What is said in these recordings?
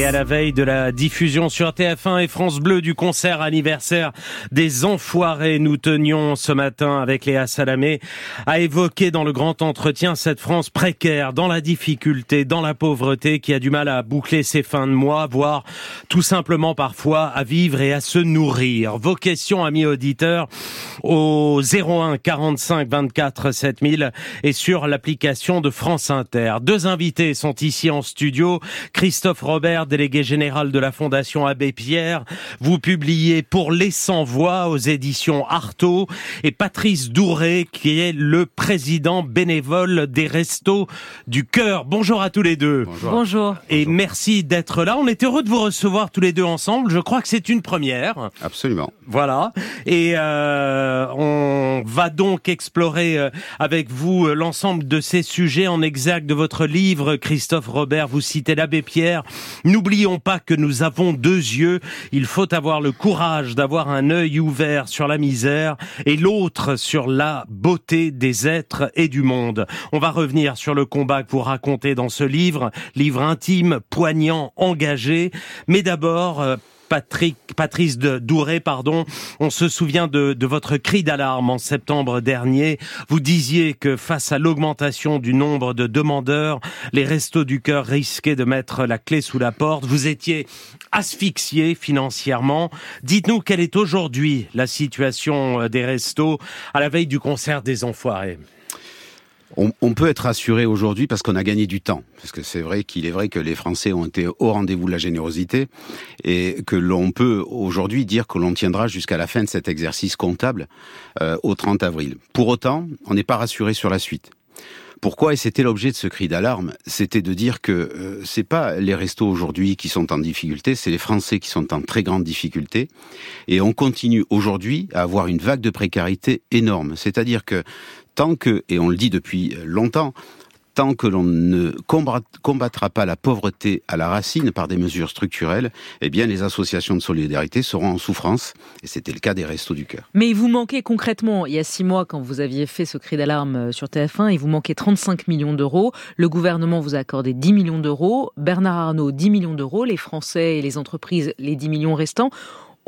Et à la veille de la diffusion sur TF1 et France Bleu du concert anniversaire des Enfoirés, nous tenions ce matin avec Léa Salamé à évoquer dans le grand entretien cette France précaire, dans la difficulté, dans la pauvreté, qui a du mal à boucler ses fins de mois, voire tout simplement parfois à vivre et à se nourrir. Vos questions, amis auditeurs, au 01 45 24 7000 et sur l'application de France Inter. Deux invités sont ici en studio. Christophe Robert, délégué général de la Fondation Abbé Pierre. Vous publiez Pour les sans-voix aux éditions Artaud et Patrice Douré, qui est le président bénévole des Restos du Cœur. Bonjour à tous les deux. Bonjour. Et merci d'être là. On est heureux de vous recevoir tous les deux ensemble. Je crois que c'est une première. Absolument. Voilà. Et euh, on va donc explorer euh, avec vous euh, l'ensemble de ces sujets en exact de votre livre, Christophe Robert. Vous citez l'abbé Pierre. N'oublions pas que nous avons deux yeux. Il faut avoir le courage d'avoir un œil ouvert sur la misère et l'autre sur la beauté des êtres et du monde. On va revenir sur le combat que vous racontez dans ce livre, livre intime, poignant, engagé. Mais d'abord, euh, Patrick, Patrice de Douré, pardon. On se souvient de, de votre cri d'alarme en septembre dernier. Vous disiez que face à l'augmentation du nombre de demandeurs, les restos du cœur risquaient de mettre la clé sous la porte. Vous étiez asphyxié financièrement. Dites-nous quelle est aujourd'hui la situation euh, des restos à la veille du concert des Enfoirés. On, peut être rassuré aujourd'hui parce qu'on a gagné du temps. Parce que c'est vrai qu'il est vrai que les Français ont été au rendez-vous de la générosité et que l'on peut aujourd'hui dire que l'on tiendra jusqu'à la fin de cet exercice comptable euh, au 30 avril. Pour autant, on n'est pas rassuré sur la suite. Pourquoi Et c'était l'objet de ce cri d'alarme, c'était de dire que euh, c'est pas les restos aujourd'hui qui sont en difficulté, c'est les Français qui sont en très grande difficulté, et on continue aujourd'hui à avoir une vague de précarité énorme. C'est-à-dire que tant que, et on le dit depuis longtemps, tant que l'on ne combattra pas la pauvreté à la racine par des mesures structurelles, eh les associations de solidarité seront en souffrance. Et c'était le cas des Restos du Cœur. Mais vous manquez concrètement, il y a six mois, quand vous aviez fait ce cri d'alarme euh, sur TF1, il vous manquait 35 millions d'euros. Le gouvernement vous a accordé 10 millions d'euros. Bernard Arnault, 10 millions d'euros. Les Français et les entreprises, les 10 millions restants.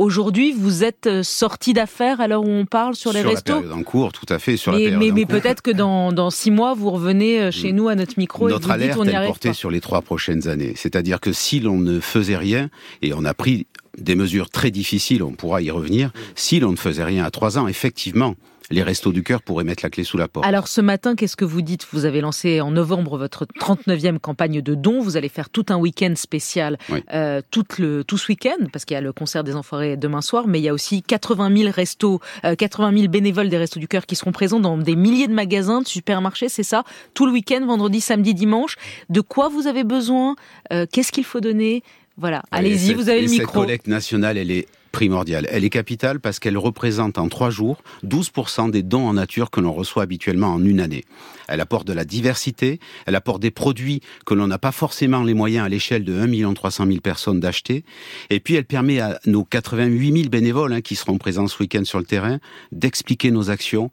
Aujourd'hui, vous êtes euh, sorti d'affaires à l'heure où on parle sur les sur restos la période en cours, tout à fait. Sur mais, la période peut-être que dans, dans six mois, vous revenez euh, chez nous à notre micro Notre et vous dites alerte, on arrive portait pas. sur les trois prochaines années. C'est-à-dire que si l'on ne faisait rien, et on a pris des mesures très difficiles, on pourra y revenir, si l'on ne faisait rien à trois ans, effectivement, les restos du cœur pourraient mettre la clé sous la porte. Alors ce matin, qu'est-ce que vous dites? Vous avez lancé en novembre votre 39e campagne de dons. Vous allez faire tout un week-end spécial, Oui. euh, tout, le, tout ce week-end, parce qu'il y a le concert des Enfoirés demain soir, mais il y a aussi 80 000 restos, euh, 80 000 bénévoles des Restos du Cœur qui seront présents dans des milliers de magasins, de supermarchés, c'est ça? Tout le week-end, vendredi, samedi, dimanche. De quoi vous avez besoin? Euh, Qu'est-ce qu'il faut donner? Voilà, allez-y, cette- vous avez le Cette micro. collecte nationale, elle est primordiale. Elle est capitale parce qu'elle représente en trois jours 12% des dons en nature que l'on reçoit habituellement en une année. Elle apporte de la diversité, elle apporte des produits que l'on n'a pas forcément les moyens à l'échelle de 1 300 000 personnes d'acheter. Et puis elle permet à nos 88 000 bénévoles hein, qui seront présents ce week-end sur le terrain d'expliquer nos actions,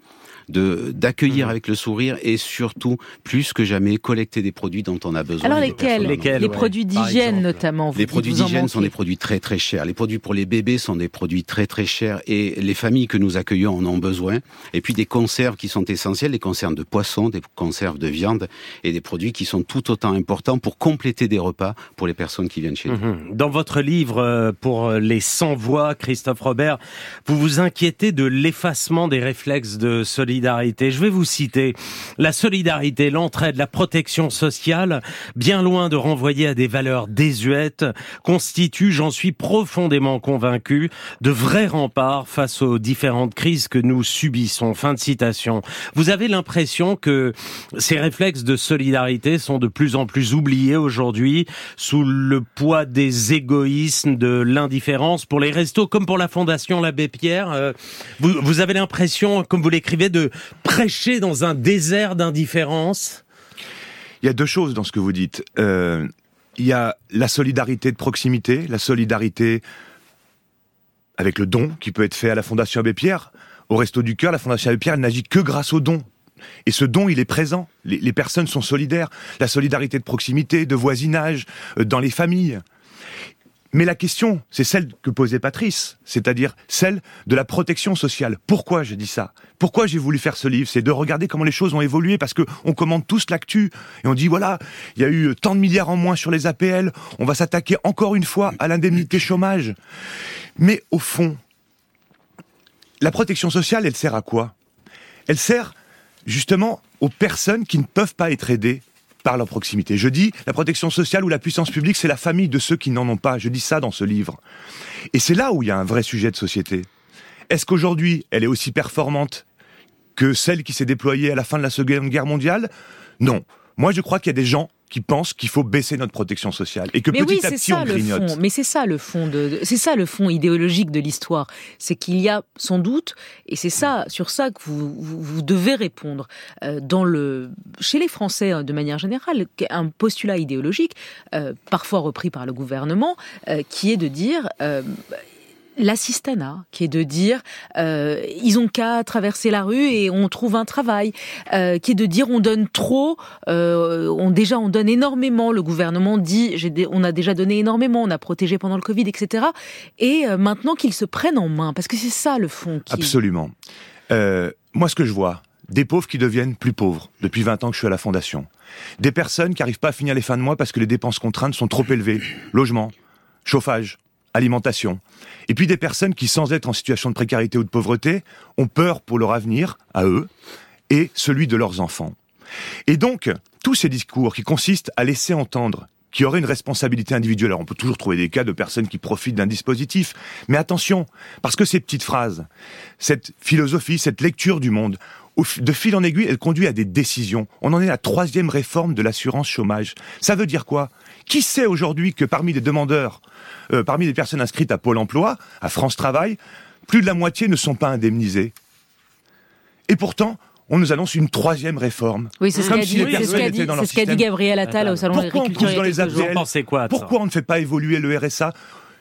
de d'accueillir Mhm. avec le sourire et surtout, plus que jamais, collecter des produits dont on a besoin. Alors lesquels Lesquels, Les ouais. produits d'hygiène notamment. vous les produits d'hygiène sont des produits très très chers. Les produits pour les bébés sont des produits très très chers et les familles que nous accueillons en ont besoin. Et puis des conserves qui sont essentielles, des conserves de poisson, des conserves de viande et des produits qui sont tout autant importants pour compléter des repas pour les personnes qui viennent chez nous. Mhm. Dans votre livre euh, pour les sans voix, Christophe Robert, vous vous inquiétez de l'effacement des réflexes de solidarité. Je vais vous citer la solidarité, l'entraide, la protection sociale, bien loin de renvoyer à des valeurs désuètes, constituent, j'en suis profondément convaincu, de vrais remparts face aux différentes crises que nous subissons. Fin de citation. Vous avez l'impression que ces réflexes de solidarité sont de plus en plus oubliés aujourd'hui sous le poids des égoïsmes, de l'indifférence pour les restos comme pour la Fondation l'Abbé Pierre. euh, vous avez l'impression, comme vous l'écrivez, de prêcher dans un désert d'indifférence Il y a deux choses dans ce que vous dites. Euh, il y a la solidarité de proximité, la solidarité avec le don qui peut être fait à la Fondation Abbé Pierre. Au Resto du Cœur, la Fondation Abbé Pierre n'agit que grâce au don. Et ce don, il est présent. Les, les personnes sont solidaires. La solidarité de proximité, de voisinage, euh, dans les familles. Mais la question, c'est celle que posait Patrice, c'est-à-dire celle de la protection sociale. Pourquoi j'ai dit ça? Pourquoi j'ai voulu faire ce livre? C'est de regarder comment les choses ont évolué, parce que on commande tous l'actu et on dit voilà, il y a eu tant de milliards en moins sur les APL, on va s'attaquer encore une fois à l'indemnité chômage. Mais au fond, la protection sociale, elle sert à quoi? Elle sert justement aux personnes qui ne peuvent pas être aidées par leur proximité. Je dis la protection sociale ou la puissance publique, c'est la famille de ceux qui n'en ont pas. Je dis ça dans ce livre. Et c'est là où il y a un vrai sujet de société. Est-ce qu'aujourd'hui, elle est aussi performante que celle qui s'est déployée à la fin de la Seconde Guerre mondiale? Non. Moi, je crois qu'il y a des gens qui pensent qu'il faut baisser notre protection sociale et que mais petit à petit on grignote. Mais c'est ça le fond de, c'est ça le fond idéologique de l'histoire, c'est qu'il y a sans doute et c'est ça sur ça que vous, vous, devez répondre euh, dans le chez les Français hein, de manière générale un postulat idéologique euh, parfois repris par le gouvernement euh, qui est de dire l'assistanat, qui est de dire euh, ils ont qu'à traverser la rue et on trouve un travail, euh, qui est de dire on donne trop, euh, on déjà on donne énormément. Le gouvernement dit on a déjà donné énormément, on a protégé pendant le Covid, etc. Et euh, maintenant qu'ils se prennent en main, parce que c'est ça le fond. Qui... Absolument. Euh, moi, ce que je vois, des pauvres qui deviennent plus pauvres depuis 20 ans que je suis à la fondation, des personnes qui n'arrivent pas à finir les fins de mois parce que les dépenses contraintes sont trop élevées, logement, chauffage, alimentation. Et puis des personnes qui, sans être en situation de précarité ou de pauvreté, ont peur pour leur avenir, à eux, et celui de leurs enfants. Et donc, tous ces discours qui consistent à laisser entendre qu'il y aurait une responsabilité individuelle. Alors on peut toujours trouver des cas de personnes qui profitent d'un dispositif, mais attention, parce que ces petites phrases, cette philosophie, cette lecture du monde, de fil en aiguille, elle conduit à des décisions. On en est à la troisième réforme de l'assurance chômage. Ça veut dire quoi? Qui sait aujourd'hui que parmi les demandeurs euh, parmi les personnes inscrites à Pôle Emploi, à France Travail, plus de la moitié ne sont pas indemnisées? Et pourtant, on nous annonce une troisième réforme. Oui, c'est ce qu'a dit, dit, Gabriel Attal au Salon de l'Agriculture. Pourquoi on ne fait pas évoluer le RSA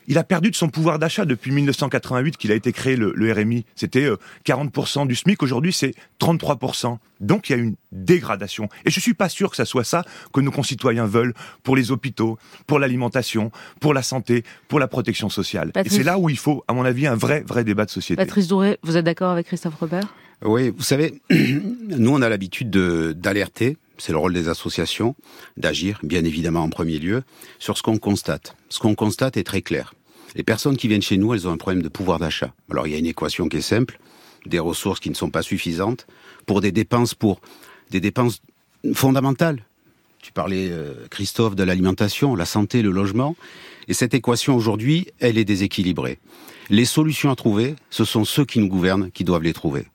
il a perdu de son pouvoir d'achat depuis 1988 qu'il a été créé le, RMI. C'était 40% euh, du SMIC. Aujourd'hui, c'est 33%. Donc, il y a une dégradation. Et je suis pas sûr que ça soit ça que nos concitoyens veulent pour les hôpitaux, pour l'alimentation, pour la santé, pour la protection sociale. Et c'est là où il faut, à mon avis, un vrai, vrai débat de société. Patrice Douré, vous êtes d'accord avec Christophe Robert? Oui, vous savez, nous, on a l'habitude d'alerter c'est le rôle des associations d'agir, bien évidemment en premier lieu, sur ce qu'on constate. Ce qu'on constate est très clair. Les personnes qui viennent chez nous, elles ont un problème de pouvoir d'achat. Alors il y a une équation qui est simple, des ressources qui ne sont pas suffisantes pour des dépenses pour des dépenses fondamentales. Tu parlais euh, Christophe de l'alimentation, la santé, le logement et cette équation aujourd'hui, elle est déséquilibrée. Les solutions à trouver, ce sont ceux qui nous gouvernent qui doivent les trouver.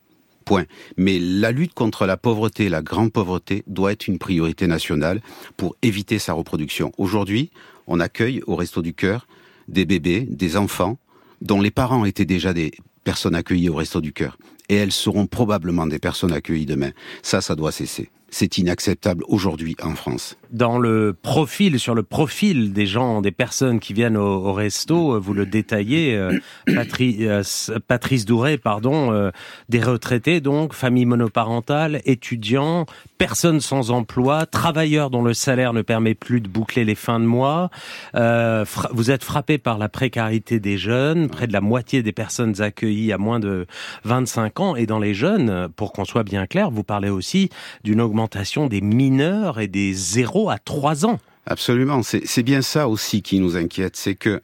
Point. Mais la lutte contre la pauvreté, la grande pauvreté, doit être une priorité nationale pour éviter sa reproduction. Aujourd'hui, on accueille au Resto du Cœur des bébés, des enfants, dont les parents étaient déjà des personnes accueillies au Resto du Cœur. Et elles seront probablement des personnes accueillies demain. Ça, ça doit cesser. C'est inacceptable aujourd'hui en France. Dans le profil, sur le profil des gens, des personnes qui viennent au, resto, euh, vous le détaillez, euh, euh, Patrice Douret, pardon, des retraités donc, famille monoparentale, étudiants, personnes sans emploi, travailleurs dont le salaire ne permet plus de boucler les fins de mois. vous êtes frappé par la précarité des jeunes, près de la moitié des personnes accueillies à moins de 25 ans. Et dans les jeunes, pour qu'on soit bien clair, vous parlez aussi d'une augmentation des mineurs et des 0 à 3 ans. Absolument, c'est bien ça aussi qui nous inquiète, c'est que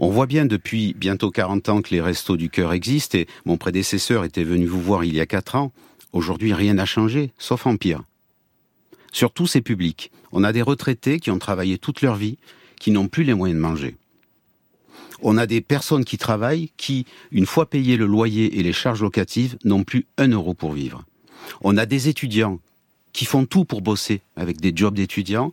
on voit bien depuis bientôt 40 ans que les restos du cœur existent et mon prédécesseur était venu vous voir il y a 4 ans. Aujourd'hui, rien n'a changé, sauf en pire. Sur tous ces publics, on a des retraités qui ont travaillé toute leur vie, qui n'ont plus les moyens de manger. On a des personnes qui travaillent qui, une fois payé le loyer et les charges locatives, n'ont plus un euro pour vivre. On a des étudiants qui font tout pour bosser avec des jobs d'étudiants,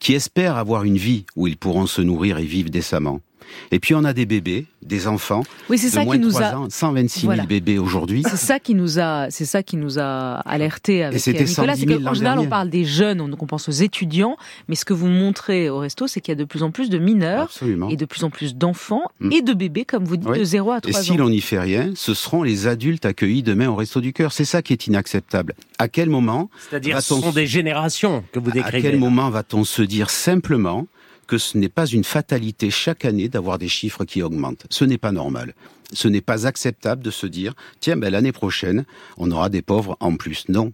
qui espèrent avoir une vie où ils pourront se nourrir et vivre décemment. Et puis on a des bébés, des enfants oui, c'est ça qui nous a... ans, 126 000 bébés aujourd'hui. C'est ça qui nous a, c'est ça qui nous a alerté avec et Nicolas. C'est qu'en général on parle des jeunes, on pense aux étudiants, mais ce que vous montrez au resto, c'est qu'il y a de plus en plus de mineurs et de plus en plus d'enfants mm. et de bébés, comme vous dites, de 0 à 3 ans. Et si l'on n'y fait rien, ce seront les adultes accueillis demain au resto du cœur. C'est ça qui est inacceptable. À quel moment C'est-à-dire, ce sont des générations que vous décrivez. À quel moment va-t-on se dire simplement que ce n'est pas une fatalité chaque année d'avoir des chiffres qui augmentent. Ce n'est pas normal. Ce n'est pas acceptable de se dire, tiens, ben, l'année prochaine, on aura des pauvres en plus. Non,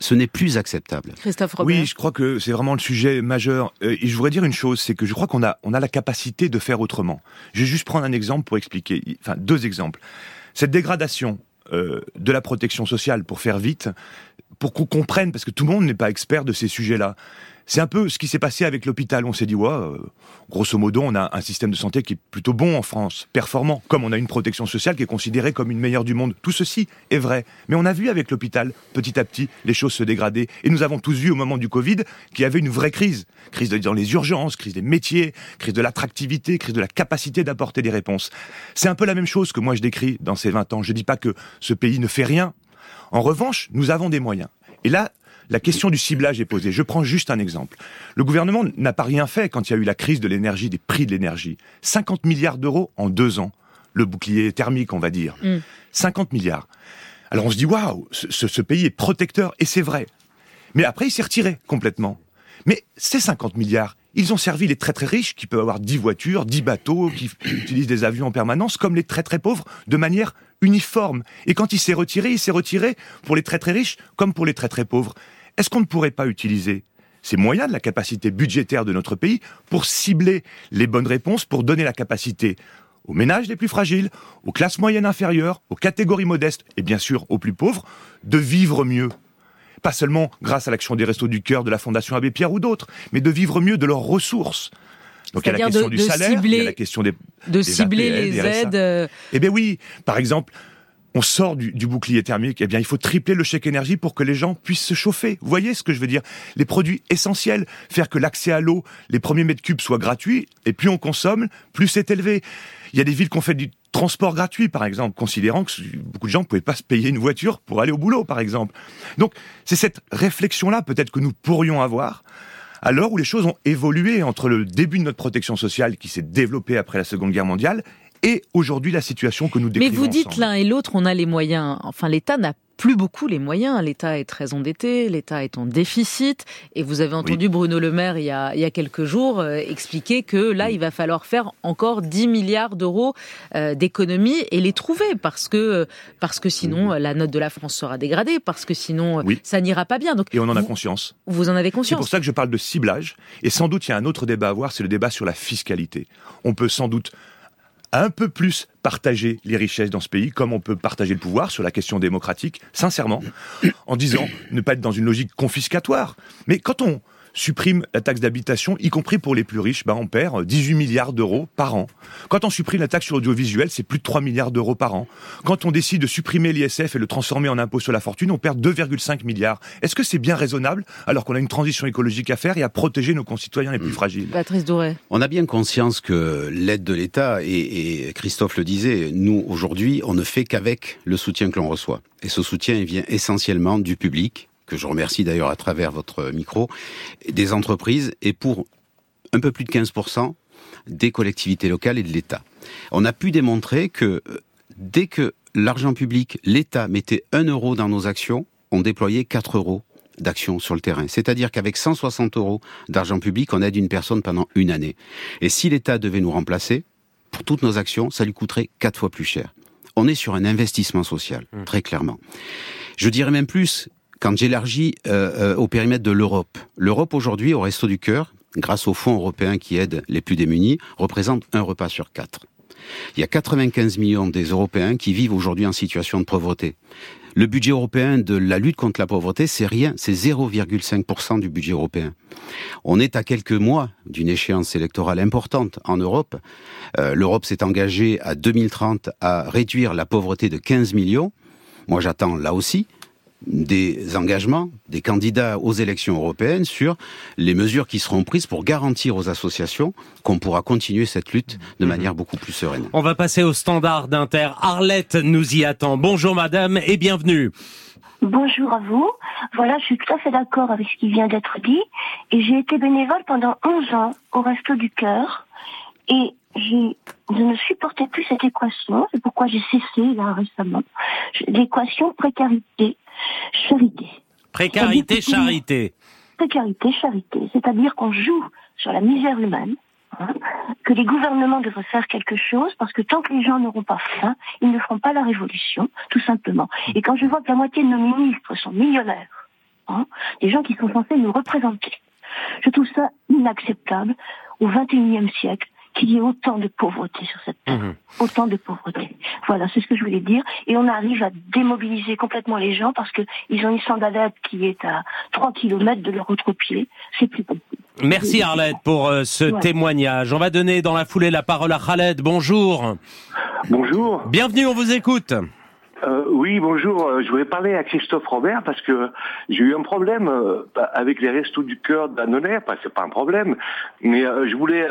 ce n'est plus acceptable. Christophe Robert. Oui, je crois que c'est vraiment le sujet majeur. Euh, et je voudrais dire une chose, c'est que je crois qu'on a, on a la capacité de faire autrement. Je vais juste prendre un exemple pour expliquer, enfin deux exemples. Cette dégradation euh, de la protection sociale, pour faire vite, pour qu'on comprenne, parce que tout le monde n'est pas expert de ces sujets-là. C'est un peu ce qui s'est passé avec l'hôpital. On s'est dit, ouais, euh, grosso modo, on a un système de santé qui est plutôt bon en France, performant, comme on a une protection sociale qui est considérée comme une meilleure du monde. Tout ceci est vrai. Mais on a vu avec l'hôpital, petit à petit, les choses se dégrader. Et nous avons tous vu au moment du Covid qu'il y avait une vraie crise. Crise dans les urgences, crise des métiers, crise de l'attractivité, crise de la capacité d'apporter des réponses. C'est un peu la même chose que moi je décris dans ces 20 ans. Je dis pas que ce pays ne fait rien. En revanche, nous avons des moyens. Et là, la question du ciblage est posée. Je prends juste un exemple. Le gouvernement n'a pas rien fait quand il y a eu la crise de l'énergie, des prix de l'énergie. 50 milliards d'euros en deux ans. Le bouclier thermique, on va dire. 50 mm. milliards. Alors on se dit, waouh, ce, ce, pays est protecteur, et c'est vrai. Mais après, il s'est retiré complètement. Mais ces 50 milliards, ils ont servi les très très riches, qui peuvent avoir 10 voitures, 10 bateaux, qui utilisent des avions en permanence, comme les très très pauvres, de manière uniforme. Et quand il s'est retiré, il s'est retiré pour les très très riches comme pour les très très pauvres. Est-ce qu'on ne pourrait pas utiliser ces moyens de la capacité budgétaire de notre pays pour cibler les bonnes réponses, pour donner la capacité aux ménages les plus fragiles, aux classes moyennes inférieures, aux catégories modestes et bien sûr aux plus pauvres, de vivre mieux? Pas seulement grâce à l'action des Restos du Cœur, de la Fondation Abbé Pierre ou d'autres, mais de vivre mieux de leurs ressources. Donc il y a la question du salaire, il y a la question des de cibler les aides. Euh, eh bien oui, par exemple, on sort du, bouclier thermique, eh bien, il faut tripler le chèque énergie pour que les gens puissent se chauffer. Vous voyez ce que je veux dire? Les produits essentiels, faire que l'accès à l'eau, les premiers mètres cubes soient gratuits, et plus on consomme, plus c'est élevé. Il y a des villes qui ont fait du transport gratuit, par exemple, considérant que beaucoup de gens ne pouvaient pas se payer une voiture pour aller au boulot, par exemple. Donc, c'est cette réflexion-là, peut-être, que nous pourrions avoir, à l'heure où les choses ont évolué entre le début de notre protection sociale qui s'est développée après la Seconde Guerre mondiale et aujourd'hui la situation que nous décrivons. Mais vous dites l'un et l'autre, on a les moyens. Enfin, l'État n'a plus beaucoup les moyens. L'État est très endetté, l'État est en déficit. Et vous avez entendu Bruno Le Maire il y a, il y a quelques jours euh, expliquer que là, il va falloir faire encore 10 milliards d'euros euh, d'économies et les trouver parce que, parce que sinon la note de la France sera dégradée, parce que sinon ça n'ira pas bien. Donc, et on en a conscience. Vous en avez conscience. C'est pour ça que je parle de ciblage. Et sans doute, il y a un autre débat à avoir, c'est le débat sur la fiscalité. On peut sans doute un peu plus partager les richesses dans ce pays, comme on peut partager le pouvoir sur la question démocratique, sincèrement, en disant ne pas être dans une logique confiscatoire. Mais quand on supprime la taxe d'habitation, y compris pour les plus riches, bah on perd 18 milliards d'euros par an. Quand on supprime la taxe sur l'audiovisuel, c'est plus de 3 milliards d'euros par an. Quand on décide de supprimer l'ISF et le transformer en impôt sur la fortune, on perd 2,5 milliards. Est-ce que c'est bien raisonnable alors qu'on a une transition écologique à faire et à protéger nos concitoyens les plus fragiles? Patrice Doré. On a bien conscience que l'aide de l'État, et, et Christophe le disait, nous aujourd'hui, on ne fait qu'avec le soutien que l'on reçoit. Et ce soutien vient essentiellement du public, que je remercie d'ailleurs à travers votre micro, des entreprises et pour un peu plus de 15% des collectivités locales et de l'État. On a pu démontrer que euh, dès que l'argent public, l'État mettait un euro dans nos actions, on déployait 4 euros d'action sur le terrain. C'est-à-dire qu'avec 160 euros d'argent public, on aide une personne pendant une année. Et si l'État devait nous remplacer, pour toutes nos actions, ça lui coûterait quatre fois plus cher. On est sur un investissement social, mmh. très clairement. Je dirais même plus, quand j'élargis euh, euh, au périmètre de l'Europe, l'Europe aujourd'hui, au Resto du Cœur, grâce aux fonds européens qui aident les plus démunis, représente un repas sur quatre. Il y a 95 millions des Européens qui vivent aujourd'hui en situation de pauvreté. Le budget européen de la lutte contre la pauvreté, c'est rien, c'est 0,5% du budget européen. On est à quelques mois d'une échéance électorale importante en Europe. Euh, L'Europe s'est engagée à 2030 à réduire la pauvreté de 15 millions. Moi, j'attends là aussi des engagements des candidats aux élections européennes sur les mesures qui seront prises pour garantir aux associations qu'on pourra continuer cette lutte de mhm. manière beaucoup plus sereine. On va passer au standard d'Inter. Arlette nous y attend. Bonjour madame et bienvenue. Bonjour à vous. Voilà, je suis tout à fait d'accord avec ce qui vient d'être dit. Et j'ai été bénévole pendant 11 ans au Resto du Cœur. Et je ne supportais plus cette équation. C'est pourquoi j'ai cessé là récemment. L'équation précarité charité. Précarité, charité. Précarité, charité. C'est-à-dire qu'on joue sur la misère humaine, hein, que les gouvernements devraient faire quelque chose, parce que tant que les gens n'auront pas faim, ils ne feront pas la révolution, tout simplement. Et quand je vois que la moitié de nos ministres sont millionnaires, hein, des gens qui sont censés nous représenter, je trouve ça inacceptable au XXIe siècle qu'il y ait autant de pauvreté sur cette terre. Mhm. Autant de pauvreté. Voilà, c'est ce que je voulais dire. Et on arrive à démobiliser complètement les gens parce qu'ils ont une sandalette qui est à 3 km de leur autre pied. C'est plus possible. Merci Arlette pour euh, ce Ouais. témoignage. On va donner dans la foulée la parole à Khaled. Bonjour. Bonjour. Bienvenue, on vous écoute. Euh, oui, bonjour. Euh, Je voulais parler à Christophe Robert parce que j'ai eu un problème euh, avec les restos du cœur d'Annonay. Enfin, c'est pas un problème, mais euh, je voulais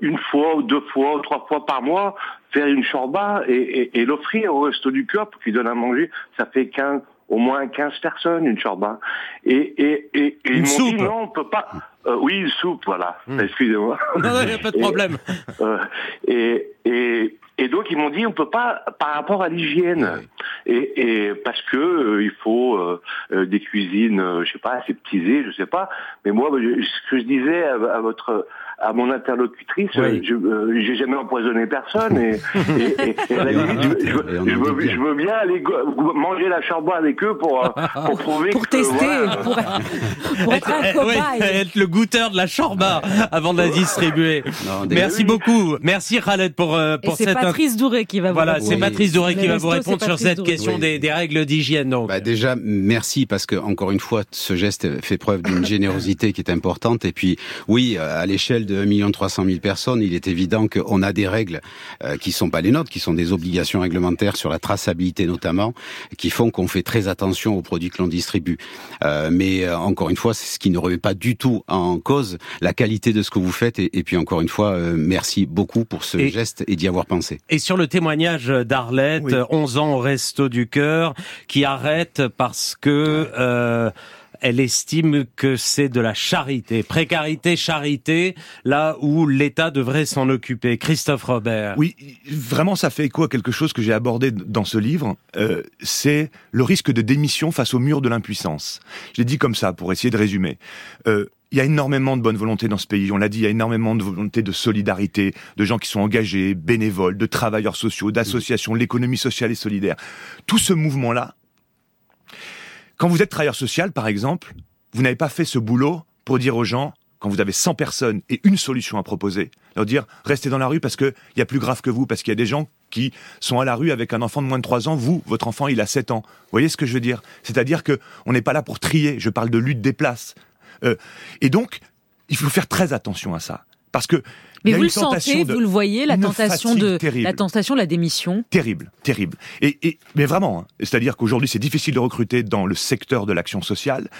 une fois ou deux fois ou trois fois par mois faire une chorba et, et- et l'offrir au resto du cœur pour qu'ils donnent à manger. Ça fait 15, au moins 15 personnes une chorba. Et, et, et, et ils m'ont dit soupe. non, on peut pas. Euh, oui, une soupe, voilà. Excusez-moi. Non, il n'y a pas de Et- problème. euh, et, et, et donc ils m'ont dit on peut pas par rapport à l'hygiène. Et, et parce que euh, il faut euh, euh, des cuisines euh, je sais pas aseptisées je sais pas. Mais moi ce que je disais à, à votre à mon interlocutrice Oui. euh, je euh, j'ai jamais empoisonné personne et, et, et- et à la limite je, je veux- je bien. je veux bien aller manger la charbon avec eux pour euh, pour prouver Pour que, tester, voilà, pour, pour être un ouais, cobaye. être le goûteur de la chorba avant de la distribuer. Non, Merci beaucoup. Merci Khaled pour, euh, pour c'est cette... Patrice Douré qui va vous Voilà, répondre. c'est Oui. Patrice Doré qui va vous répondre c'est sur cette question Oui. des, des règles d'hygiène. Donc, Bah déjà, merci parce que encore une fois, ce geste fait preuve d'une générosité qui est importante. Et puis, oui, euh, à l'échelle de 1 300 000 personnes, il est évident qu'on a des règles euh, qui sont pas les nôtres, qui sont des obligations réglementaires sur la traçabilité notamment, qui font qu'on fait très attention aux produits que l'on distribue. Euh, mais euh, encore une fois, c'est ce qui ne remet pas du tout en cause la qualité de ce que vous faites. Et, et puis encore une fois, euh, merci beaucoup pour ce Et- geste et d'y avoir pensé. Et sur le témoignage d'Arlette, Oui. 11 ans au Resto du Cœur, qui arrête parce que euh, elle estime que c'est de la charité, précarité, charité, là où l'État devrait s'en occuper. Christophe Robert. Oui, vraiment, ça fait écho à quelque chose que j'ai abordé dans ce livre. Euh, c'est le risque de démission face au mur de l'impuissance. Je l'ai dit comme ça pour essayer de résumer. Euh, il y a énormément de bonne volonté dans ce pays. On l'a dit, il y a énormément de volonté de solidarité, de gens qui sont engagés, bénévoles, de travailleurs sociaux, d'associations, l'économie sociale et solidaire. Tout ce mouvement-là, quand vous êtes travailleur social, par exemple, vous n'avez pas fait ce boulot pour dire aux gens, quand vous avez 100 personnes et une solution à proposer, leur dire restez dans la rue parce qu'il y a plus grave que vous, parce qu'il y a des gens qui sont à la rue avec un enfant de moins de 3 ans, vous, votre enfant, il a 7 ans. Vous voyez ce que je veux dire? C'est-à-dire que on n'est pas là pour trier, je parle de lutte des places. Euh, et donc, il faut faire très attention à ça. Parce que Mais vous le sentez, de- vous le voyez, la tentation de terrible. la tentation de la démission? Terrible, terrible. Et, et mais vraiment, hein. c'est-à-dire qu'aujourd'hui c'est difficile de recruter dans le secteur de l'action sociale.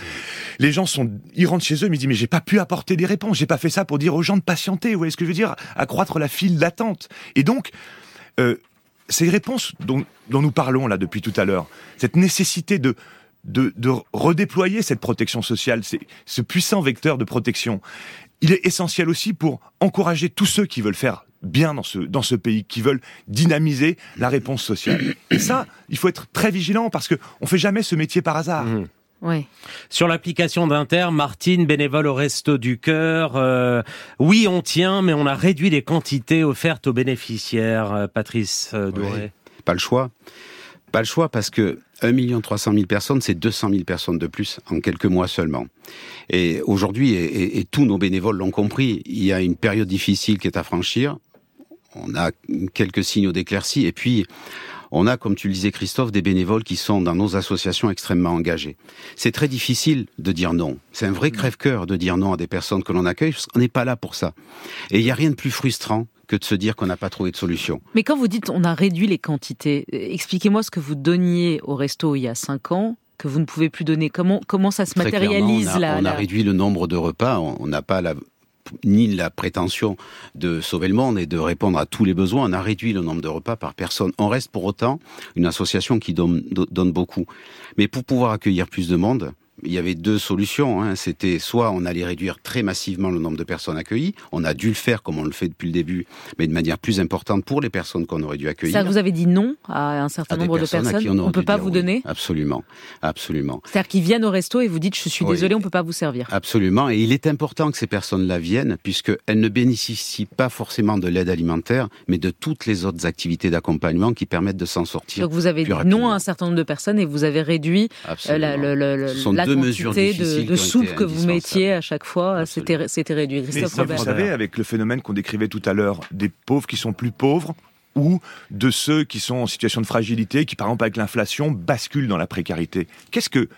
Les gens sont, ils rentrent chez eux, mais ils disent mais j'ai pas pu apporter des réponses, j'ai pas fait ça pour dire aux gens de patienter. Vous voyez ce que je veux dire? Accroître la file d'attente. Et donc, euh, ces réponses dont, dont nous parlons là depuis tout à l'heure, cette nécessité de de, de redéployer cette protection sociale, c'est ce puissant vecteur de protection. Il est essentiel aussi pour encourager tous ceux qui veulent faire bien dans ce, dans ce pays, qui veulent dynamiser la réponse sociale. Et ça, il faut être très vigilant parce que on fait jamais ce métier par hasard. Mhm. Ouais. Sur l'application d'Inter, Martine, bénévole au Resto du Cœur. euh, oui, on tient, mais on a réduit les quantités offertes aux bénéficiaires. euh, Patrice euh, Doré. Pas le choix. Pas le choix parce que 1 300 000 personnes, c'est 200 000 personnes de plus en quelques mois seulement. Et aujourd'hui, et, et- et tous nos bénévoles l'ont compris, il y a une période difficile qui est à franchir. On a quelques signaux d'éclaircie et puis on a, comme tu le disais Christophe, des bénévoles qui sont dans nos associations extrêmement engagés. C'est très difficile de dire non. C'est un vrai crève-cœur de dire non à des personnes que l'on accueille parce qu'on n'est pas là pour ça. Et il n'y a rien de plus frustrant que de se dire qu'on n'a pas trouvé de solution. Mais quand vous dites on a réduit les quantités, expliquez-moi ce que vous donniez au resto il y a cinq ans que vous ne pouvez plus donner. Comment comment ça se Très matérialise on a, là on a réduit le nombre de repas. On on n'a pas la, ni la prétention de sauver le monde et de répondre à tous les besoins. On a réduit le nombre de repas par personne. On reste pour autant une association qui donne, donne beaucoup. Mais pour pouvoir accueillir plus de monde, il y avait deux solutions. Hein. C'était soit on allait réduire très massivement le nombre de personnes accueillies. On a dû le faire comme on le fait depuis le début, mais de manière plus importante pour les personnes qu'on aurait dû accueillir. Ça, vous avez dit non à un certain nombre de personnes. On ne peut pas vous donner. Absolument, absolument. C'est-à-dire qu'ils viennent au resto et vous dites je suis désolé, on peut pas vous servir. Absolument. Et il est important que ces personnes-là viennent puisqu'elles ne bénéficient pas forcément de l'aide alimentaire, mais de toutes les autres activités d'accompagnement qui permettent de s'en sortir. Donc vous avez dit non à un certain nombre de personnes et vous avez réduit euh, la, la quantité de, de soupe que vous mettiez à chaque fois. C'était réduit. Christophe Mais vous savez, avec le phénomène qu'on décrivait tout à l'heure, des pauvres qui sont plus pauvres, ou de ceux qui sont en situation de fragilité, qui par exemple avec l'inflation basculent dans la précarité. Qu'est-ce que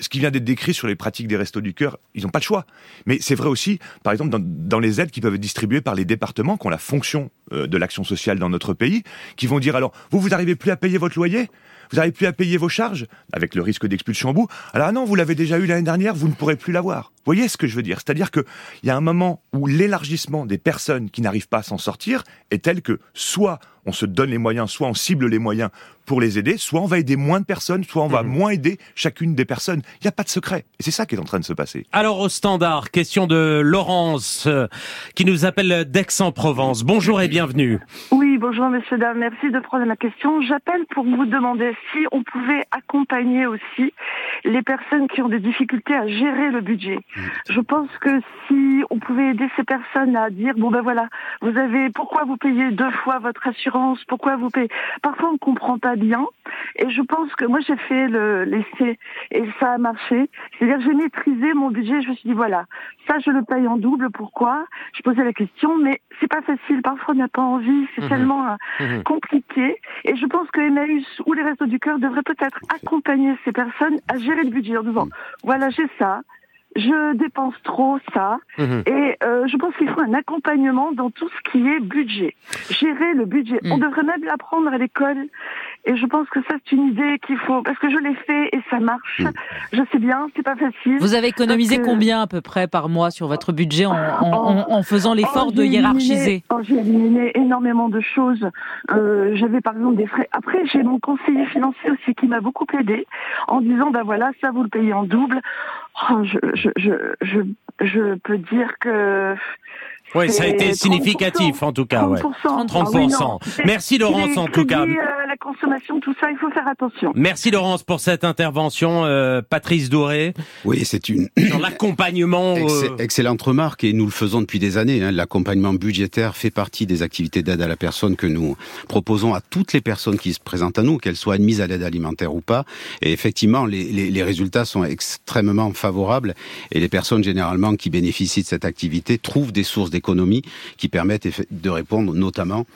ce qui vient d'être décrit sur les pratiques des restos du cœur, ils n'ont pas le choix. Mais c'est vrai aussi, par exemple, dans, les aides qui peuvent être distribuées par les départements, qui ont la fonction euh, de l'action sociale dans notre pays, qui vont dire alors, vous, vous n'arrivez plus à payer votre loyer? Vous n'arrivez plus à payer vos charges, avec le risque d'expulsion au bout. Alors ah non, vous l'avez déjà eu l'année dernière, vous ne pourrez plus l'avoir. Vous voyez ce que je veux dire? C'est-à-dire qu'il y a un moment où l'élargissement des personnes qui n'arrivent pas à s'en sortir est tel que soit on se donne les moyens, soit on cible les moyens pour les aider, soit on va aider moins de personnes, soit on va mhm. moins aider chacune des personnes. Il n'y a pas de secret. Et c'est ça qui est en train de se passer. Alors au standard, question de Laurence, euh, qui nous appelle d'Aix-en-Provence. Bonjour et bienvenue. Oui, bonjour messieurs, dames. Merci de prendre ma question. J'appelle pour vous demander si on pouvait accompagner aussi les personnes qui ont des difficultés à gérer le budget. Je pense que si on pouvait aider ces personnes à dire, bon ben voilà, vous avez, pourquoi vous payez deux fois votre assurance, pourquoi vous payez, parfois on ne comprend pas bien, et je pense que moi j'ai fait le l'essai, et ça a marché, c'est-à-dire j'ai maîtrisé mon budget, je me suis dit voilà, ça je le paye en double, pourquoi? Je posais la question, mais c'est pas facile, parfois on n'a pas envie, c'est mhm. tellement euh, mhm. compliqué, et je pense que Emmaüs ou les Restos du Cœur devraient peut-être accompagner ces personnes à gérer le budget en disant, voilà j'ai ça, je dépense trop ça. Mhm. Et euh, je pense qu'il faut un accompagnement dans tout ce qui est budget. Gérer le budget. On mhm. devrait même l'apprendre à l'école. Et je pense que ça, c'est une idée qu'il faut, parce que je l'ai fait et ça marche. Mm. Je sais bien, c'est pas facile. Vous avez économisé combien à peu près par mois sur votre budget en, en, en, faisant l'effort de hiérarchiser? J'ai éliminé énormément de choses. Euh, J'avais par exemple des frais. Après, j'ai mon conseiller financier aussi qui m'a beaucoup aidé en disant, ben voilà, ça vous le payez en double. Oh, je, je, je, je, je peux dire que oui, ça a été significatif en tout cas. 30%. Ouais. 30%. Ah Merci Laurence en tout cas. Euh, la consommation, tout ça, il faut faire attention. Merci Laurence pour cette intervention. Euh, Patrice Doré. Oui, c'est une... Sur l'accompagnement. Euh, excellente remarque et nous le faisons depuis des années. Hein. L'accompagnement budgétaire fait partie des activités d'aide à la personne que nous proposons à toutes les personnes qui se présentent à nous, qu'elles soient admises à l'aide alimentaire ou pas. Et effectivement, les, les, les résultats sont extrêmement favorables et les personnes généralement qui bénéficient de cette activité trouvent des sources économie qui permettent de répondre notamment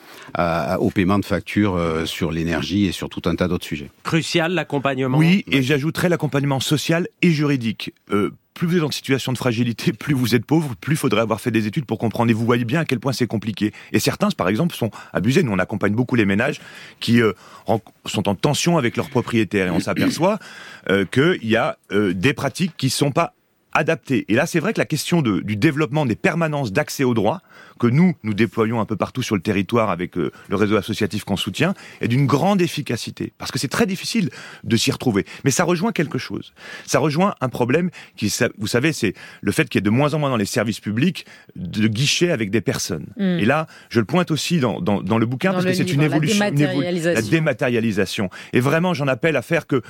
au paiement de factures euh, sur l'énergie et sur tout un tas d'autres sujets. Crucial l'accompagnement. Oui, et j'ajouterais l'accompagnement social et juridique. Euh, plus vous êtes en situation de fragilité, plus vous êtes pauvre, plus il faudrait avoir fait des études pour comprendre. Et vous voyez bien à quel point c'est compliqué. Et certains, par exemple, sont abusés. Nous, on accompagne beaucoup les ménages qui euh, sont en tension avec leurs propriétaires. Et on s'aperçoit qu'il y a des pratiques qui ne sont pas adapté. Et là, c'est vrai que la question de, du développement des permanences d'accès aux droits, que nous, nous déployons un peu partout sur le territoire avec euh, le réseau associatif qu'on soutient, est d'une grande efficacité. Parce que c'est très difficile de s'y retrouver. Mais ça rejoint quelque chose. Ça rejoint un problème qui, vous savez, c'est le fait qu'il y ait de moins en moins dans les services publics de guichets avec des personnes. Mm. Et là, je le pointe aussi dans, dans, dans le bouquin parce que c'est une évolution. la dématérialisation. Et vraiment, j'en appelle à faire que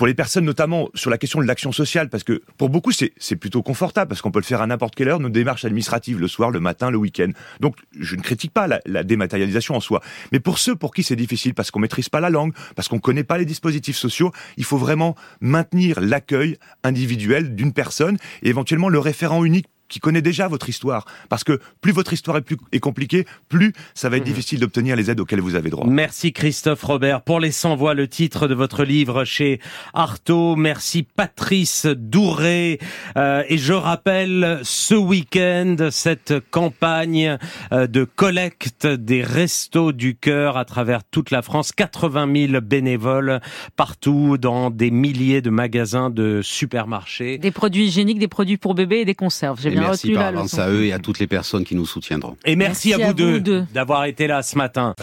pour les personnes notamment sur la question de l'action sociale, parce que pour beaucoup c'est plutôt confortable, parce qu'on peut le faire à n'importe quelle heure, nos démarches administratives, le soir, le matin, le week-end. Donc je ne critique pas la, dématérialisation en soi. Mais pour ceux pour qui c'est difficile, parce qu'on maîtrise pas la langue, parce qu'on connaît pas les dispositifs sociaux, il faut vraiment maintenir l'accueil individuel d'une personne et éventuellement le référent unique qui connaît déjà votre histoire. Parce que plus votre histoire est, plus, est compliquée, plus ça va être mhm. difficile d'obtenir les aides auxquelles vous avez droit. Merci Christophe Robert. Pour les 100 voix, le titre de votre livre chez Artaud. Merci Patrice Douré. Euh, et je rappelle ce week-end cette campagne euh, de collecte des restos du cœur à travers toute la France. 80 000 bénévoles partout dans des milliers de magasins de supermarchés. Des produits hygiéniques, des produits pour bébés et des conserves merci par avance à eux et à toutes les personnes qui nous soutiendront. Et merci, à, vous, deux, d'avoir été là ce matin.